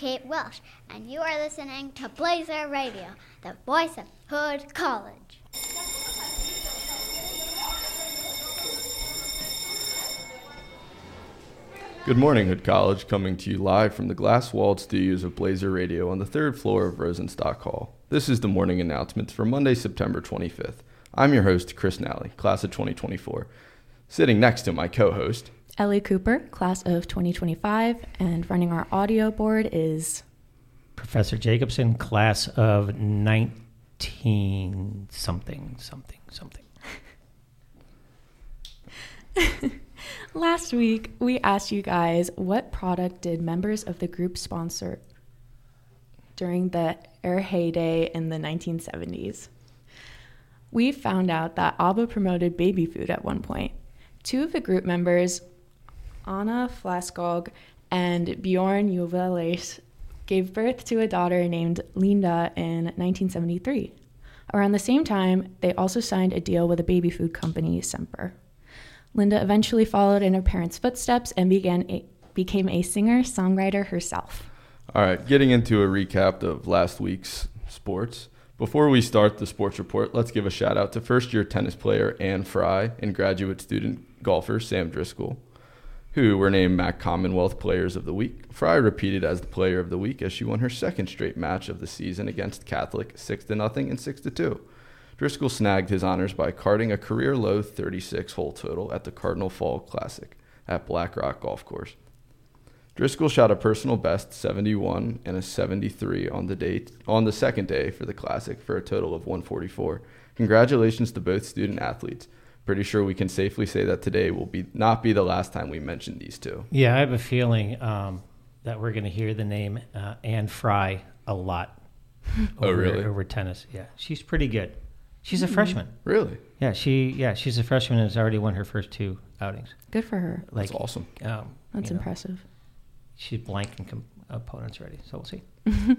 Kate Welsh, and you are listening to Blazer Radio, the voice of Hood College. Good morning, Hood College, coming to you live from the glass walled studios of Blazer Radio on the third floor of Rosenstock Hall. This is the morning announcements for Monday, September 25th. I'm your host, Chris Nalley, class of 2024. Sitting next to my co host, Ellie Cooper, class of 2025, and running our audio board is Professor Jacobson, class of 19 something, something, something. Last week, we asked you guys what product did members of the group sponsor during the Air heyday in the 1970s. We found out that ABBA promoted baby food at one point. Two of the group members, Anna Flaskog and Bjorn Juveles, gave birth to a daughter named Linda in 1973. Around the same time, they also signed a deal with a baby food company, Semper. Linda eventually followed in her parents' footsteps and began a, became a singer songwriter herself. All right, getting into a recap of last week's sports. Before we start the sports report, let's give a shout out to first year tennis player Anne Fry and graduate student golfer Sam Driscoll, who were named MAC Commonwealth Players of the Week. Fry repeated as the Player of the Week as she won her second straight match of the season against Catholic 6 to nothing and 6 to 2. Driscoll snagged his honors by carding a career low 36 hole total at the Cardinal Fall Classic at Black Rock Golf Course. Driscoll shot a personal best 71 and a 73 on the date on the second day for the classic for a total of 144. Congratulations to both student athletes. Pretty sure we can safely say that today will be not be the last time we mention these two. Yeah, I have a feeling um, that we're going to hear the name uh, Anne Fry a lot. Oh, over, really? Over tennis, yeah, she's pretty good. She's a Hmm. freshman. Really? Yeah, she yeah she's a freshman and has already won her first two outings. Good for her. Like That's awesome. Um, That's you know, impressive. She's blanking com- opponents already, so we'll see.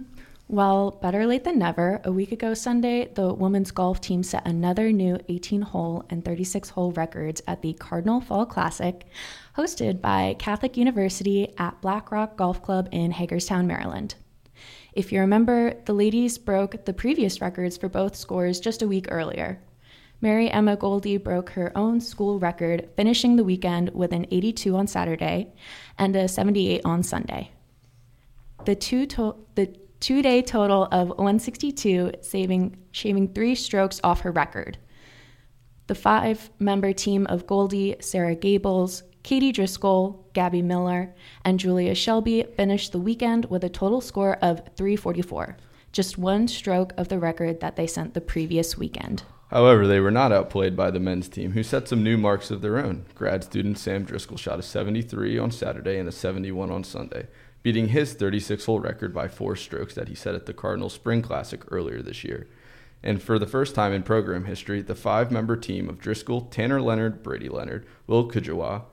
Well, better late than never. A week ago Sunday, the women's golf team set another new 18 hole and 36 hole records at the Cardinal Fall Classic, hosted by Catholic University at Black Rock Golf Club in Hagerstown, Maryland. If you remember, the ladies broke the previous records for both scores just a week earlier. Mary Emma Goldie broke her own school record, finishing the weekend with an 82 on Saturday and a 78 on Sunday. The two to- the two day total of 162, saving shaving three strokes off her record. The five member team of Goldie, Sarah Gables, Katie Driscoll, Gabby Miller, and Julia Shelby finished the weekend with a total score of 344, just one stroke of the record that they sent the previous weekend. However, they were not outplayed by the men's team, who set some new marks of their own. Grad student Sam Driscoll shot a 73 on Saturday and a 71 on Sunday, beating his 36 hole record by four strokes that he set at the Cardinal Spring Classic earlier this year. And for the first time in program history, the five member team of Driscoll, Tanner Leonard, Brady Leonard, Will Kujawa,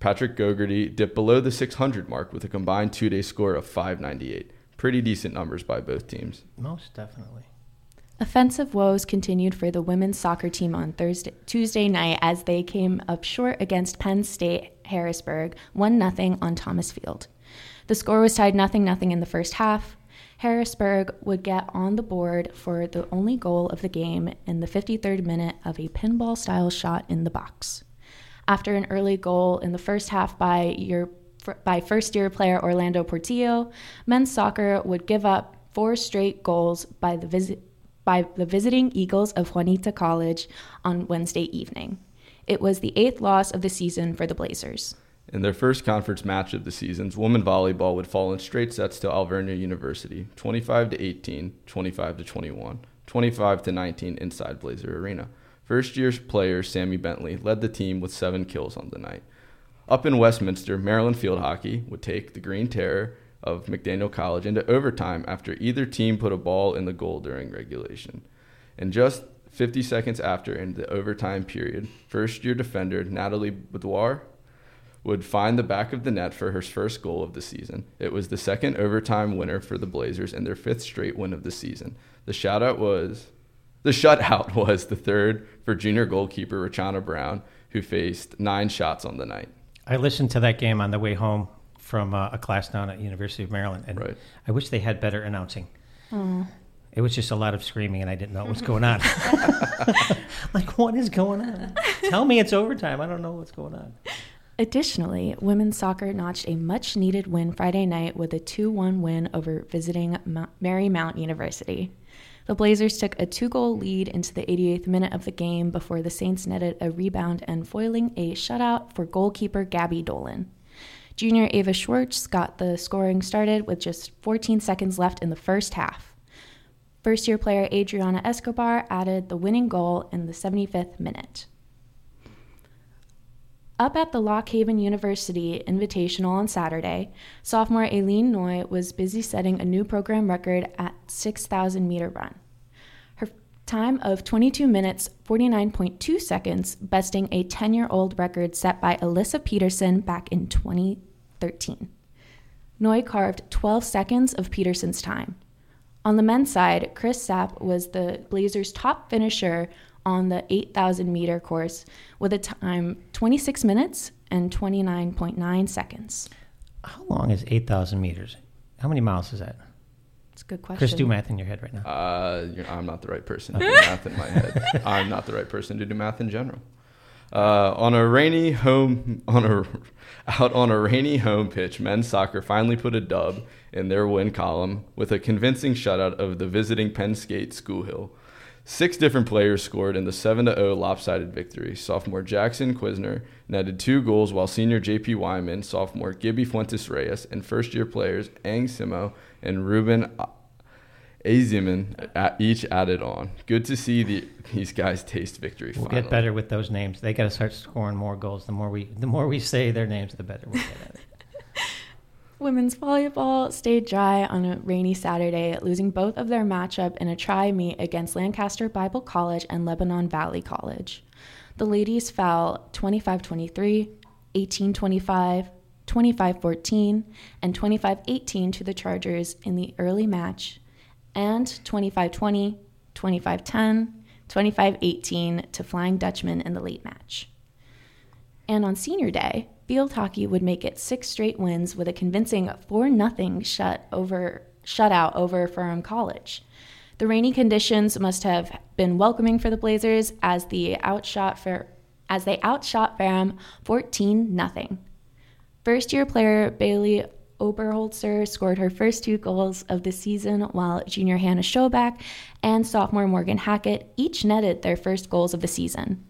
Patrick Gogarty dipped below the 600 mark with a combined two day score of 598. Pretty decent numbers by both teams. Most definitely. Offensive woes continued for the women's soccer team on Thursday, Tuesday night as they came up short against Penn State Harrisburg, 1 0 on Thomas Field. The score was tied 0 0 in the first half. Harrisburg would get on the board for the only goal of the game in the 53rd minute of a pinball style shot in the box. After an early goal in the first half by your by first year player Orlando Portillo, men's soccer would give up four straight goals by the visit by the visiting Eagles of Juniata College on Wednesday evening. It was the eighth loss of the season for the Blazers. In their first conference match of the seasons, women volleyball would fall in straight sets to Alvernia University, 25 to 18, 25 to 21, 25 to 19 inside Blazer Arena. First year player Sammy Bentley led the team with seven kills on the night. Up in Westminster, Maryland Field Hockey would take the Green Terror of McDaniel College into overtime after either team put a ball in the goal during regulation. And just 50 seconds after, in the overtime period, first year defender Natalie Boudoir would find the back of the net for her first goal of the season. It was the second overtime winner for the Blazers and their fifth straight win of the season. The shoutout was the shutout was the third for junior goalkeeper Rachana Brown, who faced nine shots on the night. I listened to that game on the way home from uh, a class down at University of Maryland, and Right. I wish they had better announcing. It was just a lot of screaming, and I didn't know what was going on. like, what is going on? Tell me it's overtime. I don't know what's going on. Additionally, women's soccer notched a much needed win Friday night with a 2 1 win over visiting Marymount University. The Blazers took a two goal lead into the 88th minute of the game before the Saints netted a rebound and foiling a shutout for goalkeeper Gabby Dolan. Junior Ava Schwartz got the scoring started with just 14 seconds left in the first half. First year player Adriana Escobar added the winning goal in the 75th minute. Up at the Lock Haven University Invitational on Saturday, sophomore Aileen Noy was busy setting a new program record at 6,000 meter run. Her time of 22 minutes 49.2 seconds, besting a 10 year old record set by Alyssa Peterson back in 2013. Noy carved 12 seconds of Peterson's time. On the men's side, Chris Sapp was the Blazers' top finisher on the 8,000 meter course with a time 26 minutes and 29.9 seconds. How long is 8,000 meters? How many miles is that? It's a good question. Chris, do math in your head right now. Uh, you're, I'm not the right person to do math in my head. I'm not the right person to do math in general. Uh, on a rainy home, on a out on a rainy home pitch, men's soccer finally put a dub in their win column with a convincing shutout of the visiting Penn State Schuylkill. Six different players scored in the 7 0 lopsided victory. Sophomore Jackson Quisner netted two goals, while senior JP Wyman, sophomore Gibby Fuentes Reyes, and first year players Ang Simo and Ruben Aziman each added on. Good to see the, these guys taste victory. We'll finally. get better with those names. They got to start scoring more goals. The more we, the more we say their names, the better we get at it. Women's volleyball stayed dry on a rainy Saturday, losing both of their matchup in a try meet against Lancaster Bible College and Lebanon Valley College. The ladies fell 25 23, 18 25, 25 14, and 25 18 to the Chargers in the early match, and 25 20, 25 10, 25 18 to Flying Dutchman in the late match. And on senior day, field hockey would make it six straight wins with a convincing 4 0 shut over shutout over Ferrum College. The rainy conditions must have been welcoming for the Blazers as the outshot for as they outshot Ferrum 14 0 First year player Bailey Oberholzer scored her first two goals of the season, while junior Hannah Schoback and sophomore Morgan Hackett each netted their first goals of the season.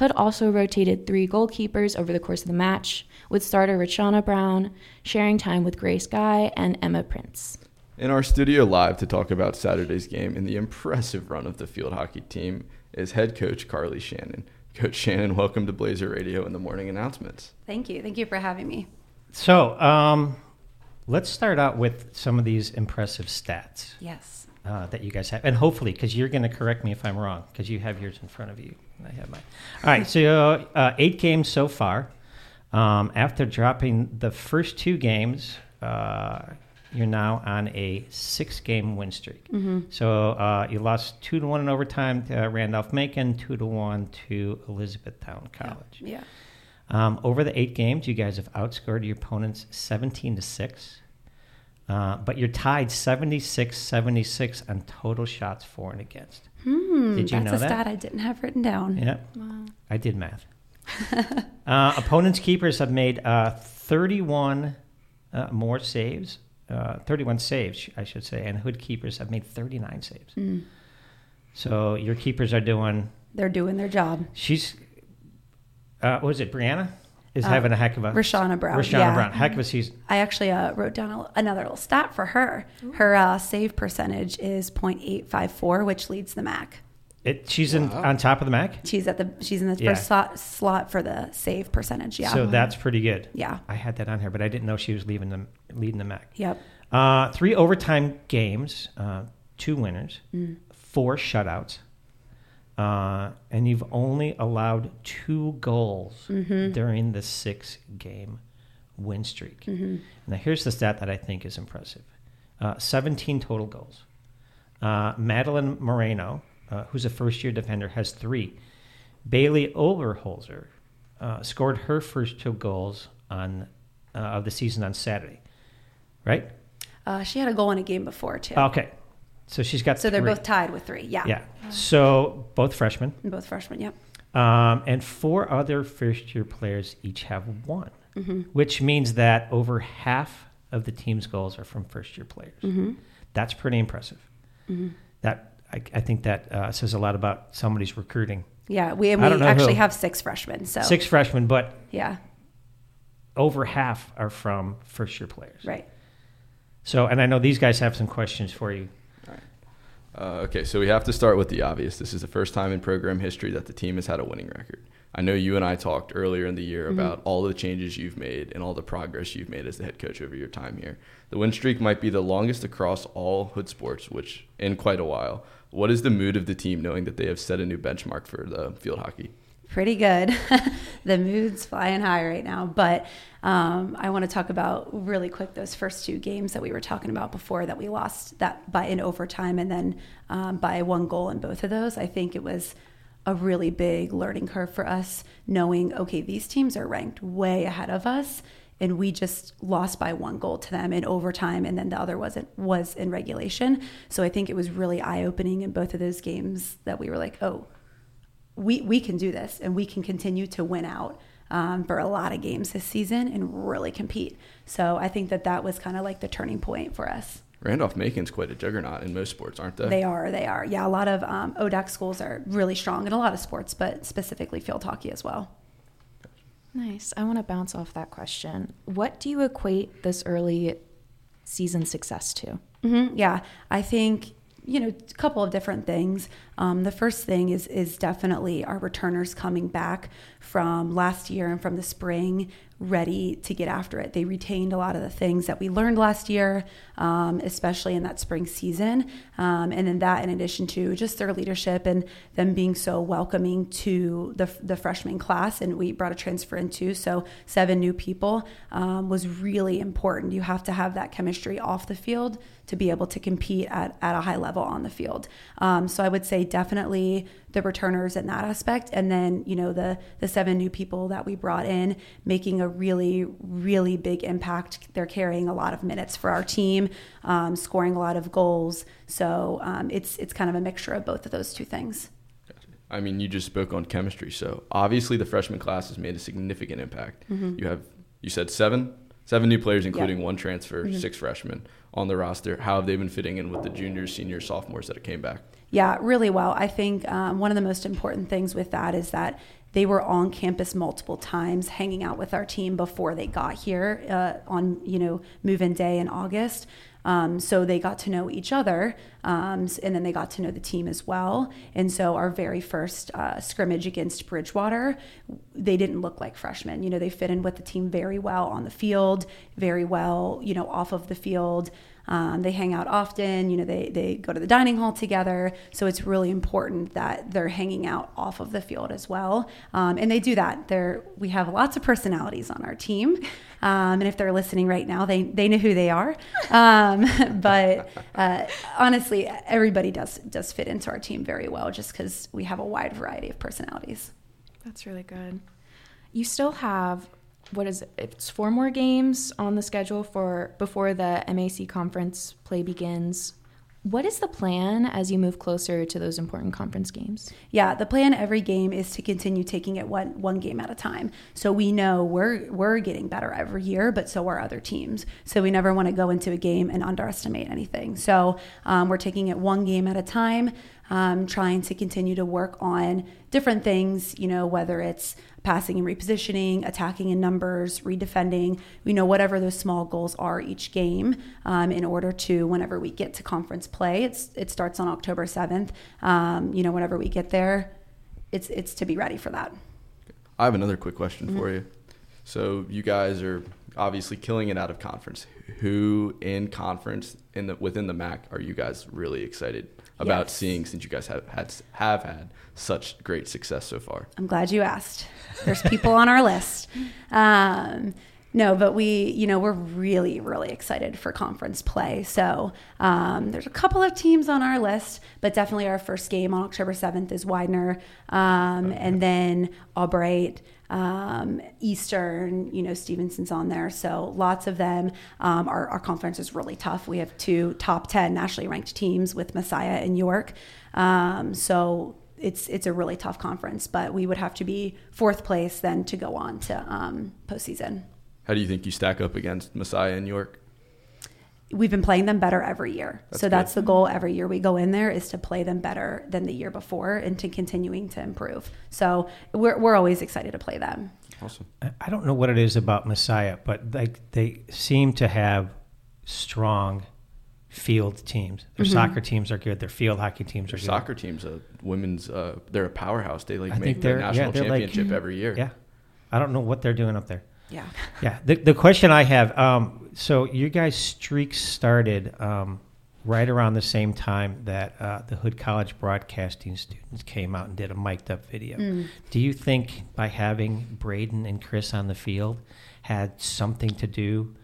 Hood also rotated three goalkeepers over the course of the match, with starter Rachana Brown sharing time with Grace Guy and Emma Prince. In our studio live to talk about Saturday's game and the impressive run of the field hockey team is head coach Carley Shannon. Coach Shannon, welcome to Blazer Radio in the morning announcements. Thank you. Thank you for having me. So, um, let's start out with some of these impressive stats Yes. Uh, that you guys have, and hopefully, because you're going to correct me if I'm wrong, because you have yours in front of you, and I have mine. All right, so uh, eight games so far. Um, after dropping the first two games, uh, you're now on a six-game win streak. So uh, you lost two to one in overtime to Randolph Macon, two to one to Elizabethtown College. Yeah. Um, over the eight games, you guys have outscored your opponents 17 to 6. Uh, but you're tied 76 76 on total shots for and against. Hmm, Did you that's know a that? stat I didn't have written down. Yeah. I did math. uh, opponents' keepers have made uh, 31 uh, more saves, uh, 31 saves, I should say, and hood keepers have made 39 saves. Hmm. So your keepers are doing. They're doing their job. She's. Uh, what was it? Brianna is Uh, having a heck of a. Rashana Brown, Rashana yeah. Brown. Heck of a season. I actually uh, wrote down a, another little stat for her. Her uh, save percentage is .854, which leads the MAC. It, she's in, on top of the MAC. She's at the she's in the Yeah. first slot, slot for the save percentage. Yeah. So that's pretty good. yeah. I had that on here, but I didn't know she was leaving the leading the MAC. Yep. Uh, three overtime games, uh, two winners, Mm. four shutouts, uh, and you've only allowed two goals Mm-hmm. during the six game win streak. Now, here's the stat that I think is impressive uh, 17 total goals. Uh, Madeline Moreno, uh, who's a first year defender, has three. Bailey Oberholzer uh, scored her first two goals on uh, of the season on Saturday, right? Uh, she had a goal in a game before too. Okay, so she's got. so they're both tied with three. Yeah. Yeah. So both freshmen, Both freshmen. Yep. um, and four other first-year players each have one, Mm-hmm. which means that over half of the team's goals are from first-year players. Mm-hmm. That's pretty impressive. That I, I think that uh, says a lot about somebody's recruiting. Yeah. We, we actually who. have six freshmen. So Six freshmen, but Yeah. over half are from first-year players. Right. So, and I know these guys have some questions for you. Uh, okay, so we have to start with the obvious. This is the first time in program history that the team has had a winning record. I know you and I talked earlier in the year Mm-hmm. about all the changes you've made and all the progress you've made as the head coach over your time here. The win streak might be the longest across all hood sports, which in quite a while. What is the mood of the team knowing that they have set a new benchmark for the field hockey? Pretty good. the mood's flying high right now. But um, I want to talk about really quick those first two games that we were talking about before that we lost that by in overtime and then um, by one goal in both of those. I think it was a really big learning curve for us, knowing okay, these teams are ranked way ahead of us. And we just lost by one goal to them in overtime, and then the other wasn't was in regulation. So I think it was really eye opening in both of those games that we were like, oh, we we can do this and we can continue to win out um, for a lot of games this season and really compete. So I think that that was kind of like the turning point for us. Randolph Macon's quite a juggernaut in most sports, aren't they? They are, they are. Yeah, a lot of um, ODAC schools are really strong in a lot of sports, but specifically field hockey as well. Nice. I want to bounce off that question. What do you equate this early season success to? hmm Yeah, I think you know a couple of different things. Um, the first thing is is definitely our returners coming back from last year and from the spring, ready to get after it. They retained a lot of the things that we learned last year, um, especially in that spring season, um, and then that in addition to just their leadership and them being so welcoming to the the freshman class, and we brought a transfer in too, so seven new people um, was really important. You have to have that chemistry off the field to be able to compete at, at a high level on the field. Um, so I would say definitely the returners in that aspect, and then you know the the seven new people that we brought in making a really really big impact. They're carrying a lot of minutes for our team, um, scoring a lot of goals. So um, it's it's kind of a mixture of both of those two things. I mean, you just spoke on chemistry, so obviously the freshman class has made a significant impact. You have, you said seven, seven new players, including one transfer, six freshmen on the roster. How have they been fitting in with the juniors, seniors, sophomores that came back? Yeah, really well. I think um, one of the most important things with that is that they were on campus multiple times, hanging out with our team before they got here uh, on you know move-in day in August. Um, so they got to know each other, um, and then they got to know the team as well. And so our very first uh, scrimmage against Bridgewater, they didn't look like freshmen. You know, they fit in with the team very well on the field, very well, you know, off of the field. Um, they hang out often. You know, they they go to the dining hall together. So it's really important that they're hanging out off of the field as well. Um, and they do that. They're we have lots of personalities on our team. Um, and if they're listening right now, they they know who they are. Um, but uh, honestly, everybody does does fit into our team very well, just because we have a wide variety of personalities. That's really good. You still have what is it? It's four more games on the schedule for before the MAC conference play begins. What is the plan as you move closer to those important conference games? Yeah, the plan every game is to continue taking it one one game at a time. So we know we're we're getting better every year, but so are other teams. So we never want to go into a game and underestimate anything. So um, we're taking it one game at a time, um, trying to continue to work on different things. You know, whether it's passing and repositioning, attacking in numbers, redefending. We know whatever those small goals are each game um, in order to whenever we get to conference play. It's it starts on October seventh. Um, you know, whenever we get there, it's it's to be ready for that. I have another quick question for you. So you guys are obviously killing it out of conference. Who in conference in the within the MAC are you guys really excited about Yes. seeing since you guys have had have had such great success so far? I'm glad you asked. There's people on our list. Um, No, but we, you know, we're really, really excited for conference play. So um, there's a couple of teams on our list, but definitely our first game on October 7th is Widener, um, and then Albright, um, Eastern, you know, Stevenson's on there. So lots of them. Um, our, our conference is really tough. We have two top 10 nationally ranked teams with Messiah and York. Um, so it's it's a really tough conference, but we would have to be fourth place then to go on to um, postseason. How do you think you stack up against Messiah and York? We've been playing them better every year. That's so good. that's the goal every year we go in there is to play them better than the year before and to continuing to improve. So we're, we're always excited to play them. Awesome. I- I don't know what it is about Messiah, but like they seem to have strong field teams. Their Mm-hmm. soccer teams are good. Their field hockey teams are Their good. soccer team's a women's. Uh, they're a powerhouse. They like I make the they're- yeah, national like- championship every year. Yeah, I don't know what they're doing up there. Yeah. Yeah, the, the question I have, um, so your guys' streak started um, right around the same time that uh, the Hood College broadcasting students came out and did a mic'd up video. Mm. Do you think by having Braden and Chris on the field had something to do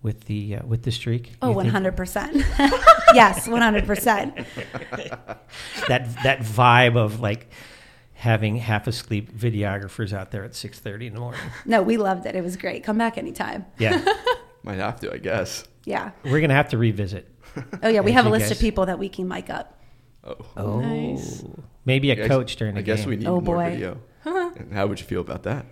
with the uh, with the streak? Oh, 100%. yes, 100%. that that vibe of like having half asleep videographers out there at six thirty in the morning. No, we loved it. It was great. Come back anytime. Yeah, Might have to, I guess. Yeah. we're gonna have to revisit. Oh, yeah. We have a you list of people that we can mic up. Oh, Oh, Nice. maybe a guess- coach during the I guess game. we need Oh, more boy. video. and how would you feel about that?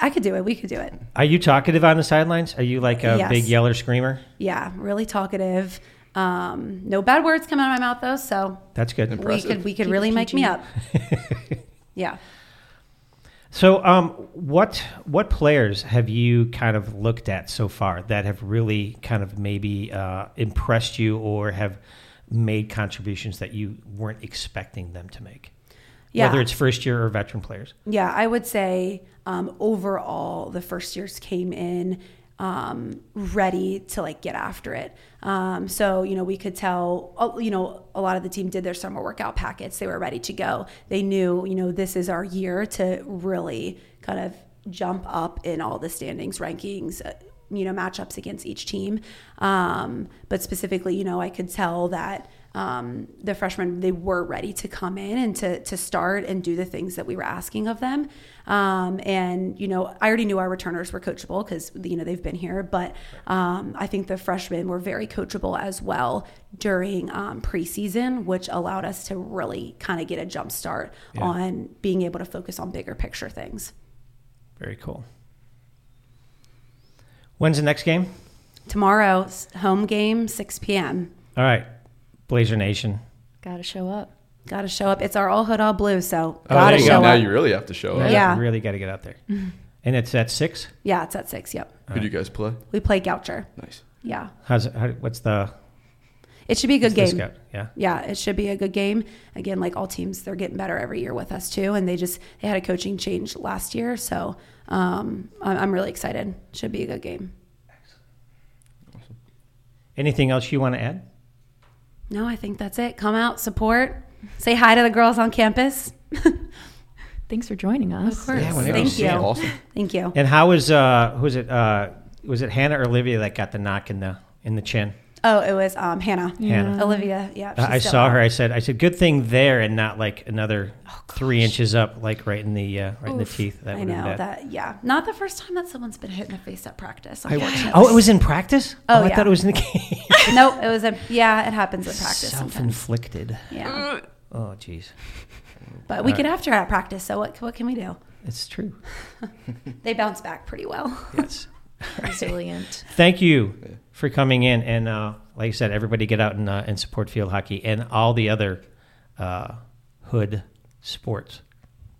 I could do it. We could do it. Are you talkative on the sidelines? Are you like a Yes. big yeller screamer? Yeah. Really talkative. Um, no bad words come out of my mouth though. So That's good. Imp- we could, we could Keep it really make me up. Yeah. So, um, what what players have you kind of looked at so far that have really kind of maybe uh, impressed you or have made contributions that you weren't expecting them to make? Yeah. Whether it's first year or veteran players. Yeah, I would say um, overall the first years came in um, ready to like get after it. Um, so you know we could tell uh, you know a lot of the team did their summer workout packets. They were ready to go. They knew you know this is our year to really kind of jump up in all the standings rankings. Uh, you know matchups against each team, um, but specifically you know I could tell that um, the freshmen they were ready to come in and to to start and do the things that we were asking of them. Um, and you know, I already knew our returners were coachable because you know they've been here, but um, I think the freshmen were very coachable as well during um, preseason, which allowed us to really kind of get a jump start Yeah. on being able to focus on bigger picture things. Very cool. When's the next game? Tomorrow, home game, 6 p.m. All right, Blazer Nation. Gotta show up. Got to show up. It's our all hood, all blue, so Oh, gotta show go. now you really have to show up. Yeah. You really got to get out there. And it's at six. yeah, it's at six. Yep, Who do you guys play? we play Goucher. Nice. Yeah, How's it? How, what's the? it should be a good game. scout? Yeah. yeah, it should be a good game. Again, like all teams, they're getting better every year with us too, and they just they had a coaching change last year, so um, I'm I'm really excited. Should be a good game. Excellent. Awesome. Anything else you want to add? No, I think that's it. Come out, support, say hi to the girls on campus. Thanks for joining us. Of course. Yeah, whenever Thank you you. Awesome. Thank you. And how was uh who was it uh was it Hannah or Olivia that got the knock in the in the chin? Oh, it was um, Hannah, Hannah. Olivia. Yeah, Uh, I saw out. her. I said I said good thing there and not like another three inches up like right in the uh, right in the teeth. That I know that. Yeah, not the first time that someone's been hit in the face at practice. I- oh, it was in practice. Oh, I yeah. thought it was in the game. nope. It was a yeah. It happens at practice. Self-inflicted. Yeah, Oh, jeez, but we All get after at practice. So what what can we do? it's true. They bounce back pretty well. Yes. Resilient. Thank you for coming in, and uh, like I said, everybody get out and, uh, and support field hockey and all the other uh, hood sports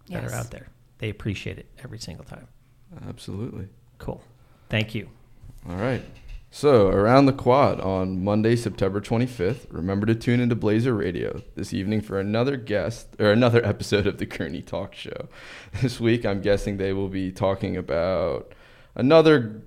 that Yes. are out there. They appreciate it every single time. Absolutely. Cool. Thank you. All right. So, around the quad on Monday, September 25th, remember to tune into Blazer Radio this evening for another guest or another episode of the Kearney Talk Show. This week, I'm guessing they will be talking about another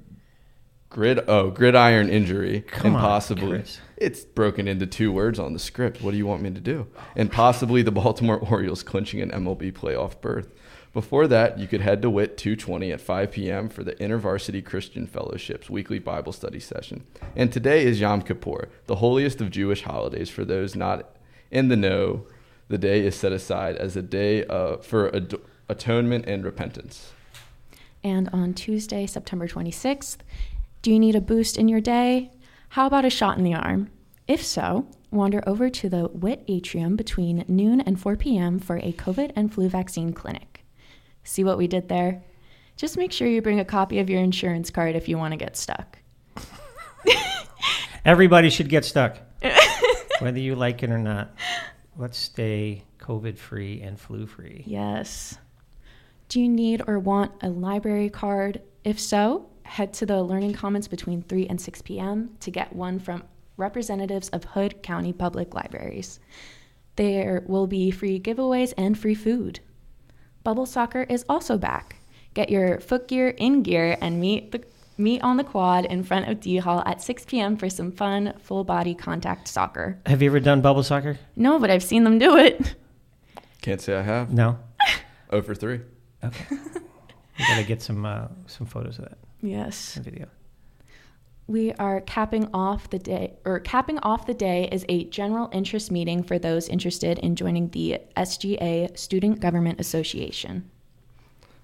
grid oh gridiron injury Come and on, possibly Chris. it's broken into two words on the script. What do you want me to do? And possibly the Baltimore Orioles clinching an MLB playoff berth. Before that, you could head to WIT 220 at 5 p.m. for the InterVarsity Christian Fellowship's weekly Bible study session. And today is Yom Kippur, the holiest of Jewish holidays. For those not in the know, the day is set aside as a day uh, for ad- atonement and repentance. And on Tuesday, September 26th, do you need a boost in your day? How about a shot in the arm? If so, wander over to the WIT atrium between noon and 4 p.m. for a COVID and flu vaccine clinic. See what we did there? Just make sure you bring a copy of your insurance card if you want to get stuck. Everybody should get stuck, whether you like it or not. Let's stay COVID free and flu free. Yes. Do you need or want a library card? If so, head to the Learning Commons between 3 and 6 p.m. to get one from representatives of Hood County Public Libraries. There will be free giveaways and free food. Bubble soccer is also back. Get your foot gear in gear and meet the meet on the quad in front of D Hall at 6 p.m. for some fun full body contact soccer. Have you ever done bubble soccer? No, but I've seen them do it. Can't say I have. No. Over three. Okay. we gotta get some uh, some photos of that Yes. video. We are capping off the day, or capping off the day is a general interest meeting for those interested in joining the SGA Student Government Association.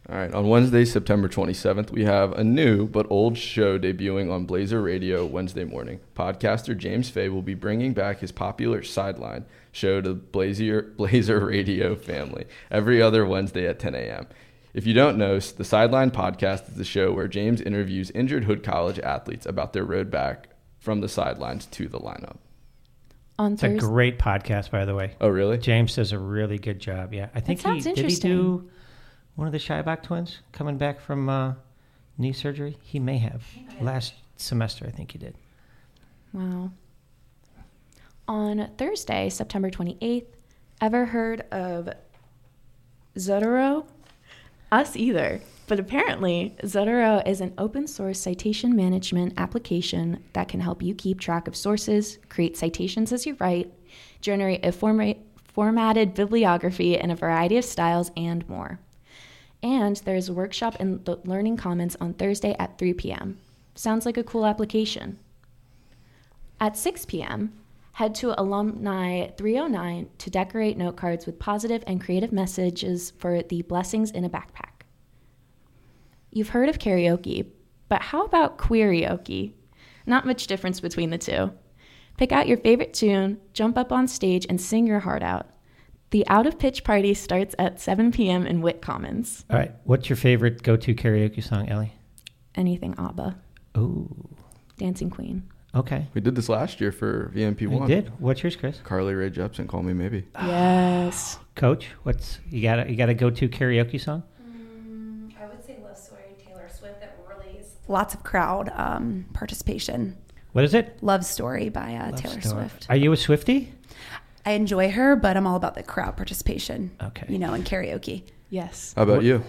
All right. On Wednesday, September 27th, we have a new but old show debuting on Blazer Radio Wednesday morning. Podcaster James Fay will be bringing back his popular Sideline show to Blazer, Blazer Radio family every other Wednesday at 10 a.m. If you don't know, the Sideline podcast is the show where James interviews injured Hood College athletes about their road back from the sidelines to the lineup. On It's a great podcast, by the way. Oh, really? James does a really good job. Yeah, I think he sounds did. He do one of the Scheibach twins coming back from uh, knee surgery. He may have last semester. I think he did. wow. On Thursday, September 28th, ever heard of Zotero? Us either. But apparently, Zotero is an open source citation management application that can help you keep track of sources, create citations as you write, generate a forma- formatted bibliography in a variety of styles, and more. And there's a workshop in the Learning Commons on Thursday at 3 p.m. Sounds like a cool application. At 6 p.m., head to Alumni 309 to decorate note cards with positive and creative messages for the Blessings in a Backpack. You've heard of karaoke, but how about queerioke? Not much difference between the two. Pick out your favorite tune, jump up on stage, and sing your heart out. The Out of Pitch party starts at 7 p.m. in Wit Commons. All right. What's your favorite go-to karaoke song, Ellie? Anything ABBA, Oh, Dancing Queen. Okay. We did this last year for VMP1. You did. What's yours, Chris? Carly Rae Jepsen, Call Me Maybe. Yes. Coach, what's you got? A, you got a go-to karaoke song? I would say Love Story, Taylor Swift, that really is lots of crowd um, participation. What is it? Love Story by uh, Love Taylor Story. Swift. Are you a Swifty? I enjoy her, but I'm all about the crowd participation. Okay. You know, in karaoke. Yes. How about you?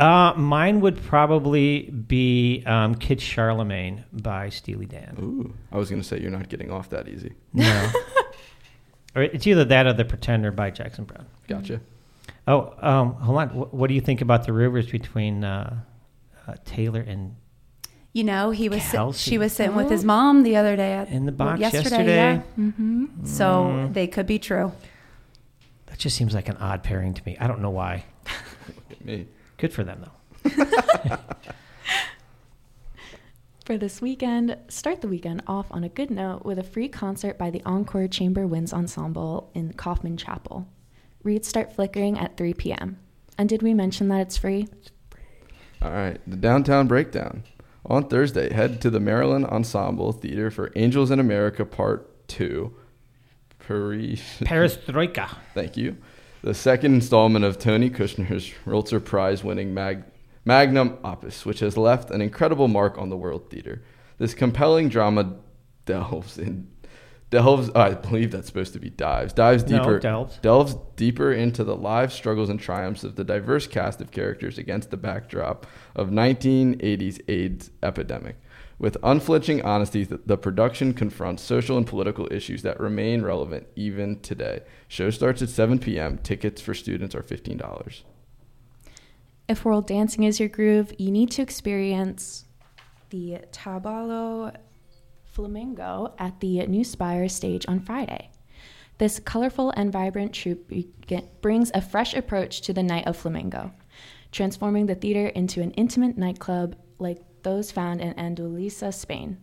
Uh, mine would probably be um, Kid Charlemagne by Steely Dan. Ooh, I was going to say you're not getting off that easy. No. or it's either that or The Pretender by Jackson Browne. Gotcha. Oh, um, hold on. What, what do you think about the rumors between uh, uh, Taylor and You know, he was sit- Kelce. she was sitting with his mom the other day at in the box yesterday. yesterday? Yeah. Mm-hmm. So Mm. they could be true. That just seems like an odd pairing to me. I don't know why. Look at me. Good for them though. For this weekend, start the weekend off on a good note with a free concert by the Encore Chamber Winds Ensemble in Coffman Chapel. Reads start flickering at 3 p.m. And did we mention that it's free? All right, the Downtown Breakdown. On Thursday, head to the Maryland Ensemble Theater for Angels in America Part 2. Paris. Perestroika. Thank you. The second installment of Tony Kushner's Pulitzer Prize winning mag- magnum opus, which has left an incredible mark on the world theater. This compelling drama delves in delves I believe that's supposed to be dives. Dives No, deeper delves. delves deeper into the lives, struggles and triumphs of the diverse cast of characters against the backdrop of 1980s AIDS epidemic. With unflinching honesty, the, production confronts social and political issues that remain relevant even today. Show starts at 7 p.m. Tickets for students are $15. If world dancing is your groove, you need to experience the Tablao Flamenco at the New Spire stage on Friday. This colorful and vibrant troupe brings a fresh approach to the Night of Flamenco, transforming the theater into an intimate nightclub like those found in Andalusia, Spain.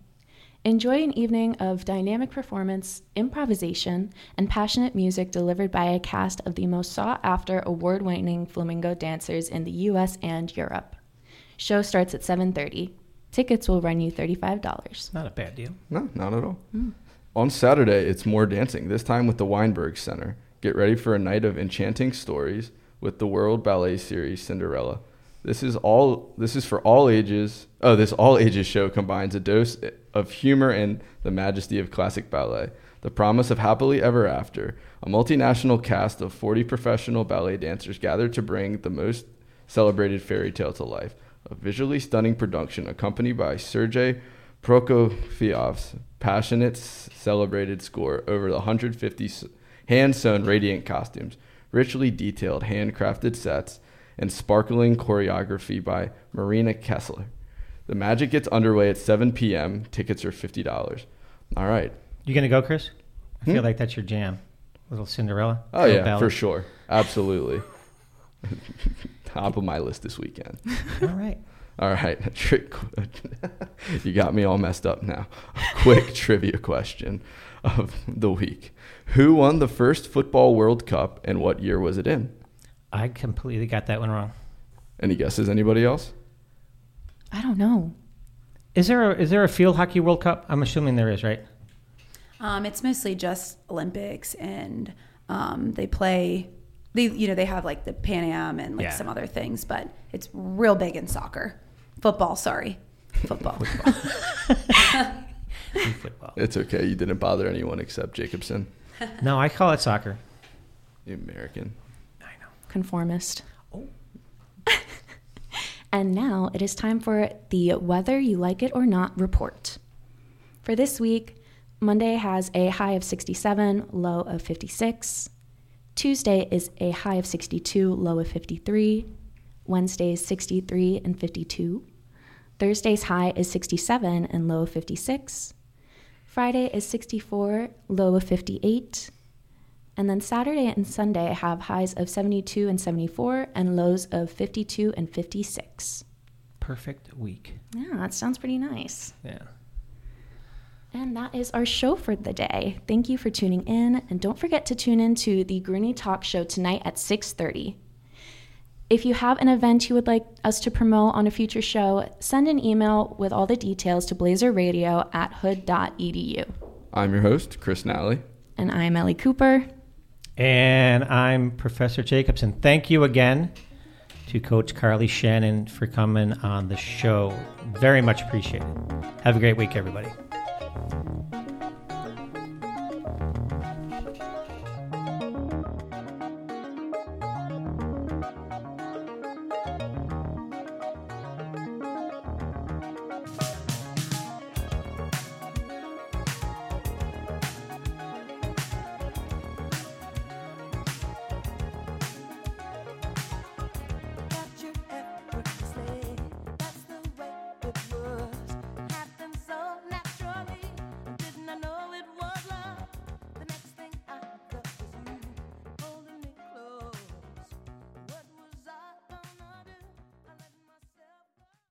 Enjoy an evening of dynamic performance, improvisation, and passionate music delivered by a cast of the most sought after award winning flamenco dancers in the US and Europe. Show starts at 7:30. Tickets will run you $35. Not a bad deal. No, not at all. Hmm. On Saturday, it's more dancing, this time with the Weinberg Center. Get ready for a night of enchanting stories with the World Ballet Series Cinderella. This is all this is for all ages. Oh, this all ages show combines a dose of humor and the majesty of classic ballet. The promise of happily ever after. A multinational cast of 40 professional ballet dancers gathered to bring the most celebrated fairy tale to life. A visually stunning production accompanied by Sergei Prokofiev's passionate, celebrated score over the 150 hand sewn radiant costumes, richly detailed handcrafted sets, and sparkling choreography by Marina Kessler. The magic gets underway at 7 p.m. Tickets are $50. All right. You gonna go, Chris? I Hmm? feel like that's your jam. Little Cinderella. Oh, little yeah, ballad. for sure. Absolutely. Top of my list this weekend. All right. All right, trick. you got me all messed up now. A Quick trivia question of the week: Who won the first football World Cup, and what year was it in? I completely got that one wrong. Any guesses? Anybody else? I don't know. Is there a, is there a field hockey World Cup? I'm assuming there is, right? Um, it's mostly just Olympics, and um, they play. They you know they have like the Pan Am and like Yeah. some other things, but it's real big in soccer, football. Sorry, football. Football. It's okay. You didn't bother anyone except Jacobson, No, I call it soccer. the American. Conformist. Oh. And now it is time for the whether you like it or not report. For this week, Monday has a high of 67, low of 56. Tuesday is a high of 62, low of 53. Wednesday is 63 and 52. Thursday's high is 67 and low of 56. Friday is 64, low of 58. And then Saturday and Sunday have highs of 72 and 74 and lows of 52 and 56. Perfect week. Yeah, that sounds pretty nice. Yeah. And that is our show for the day. Thank you for tuning in and don't forget to tune in to the Grooney Talk show tonight at 6:30. If you have an event you would like us to promote on a future show, send an email with all the details to blazerradio at hood.edu. I'm your host, Chris Nalley. And I'm Ellie Cooper. And I'm Professor Jacobson. Thank you again to Coach Carley Shannon for coming on the show. Very much appreciated. Have a great week, everybody.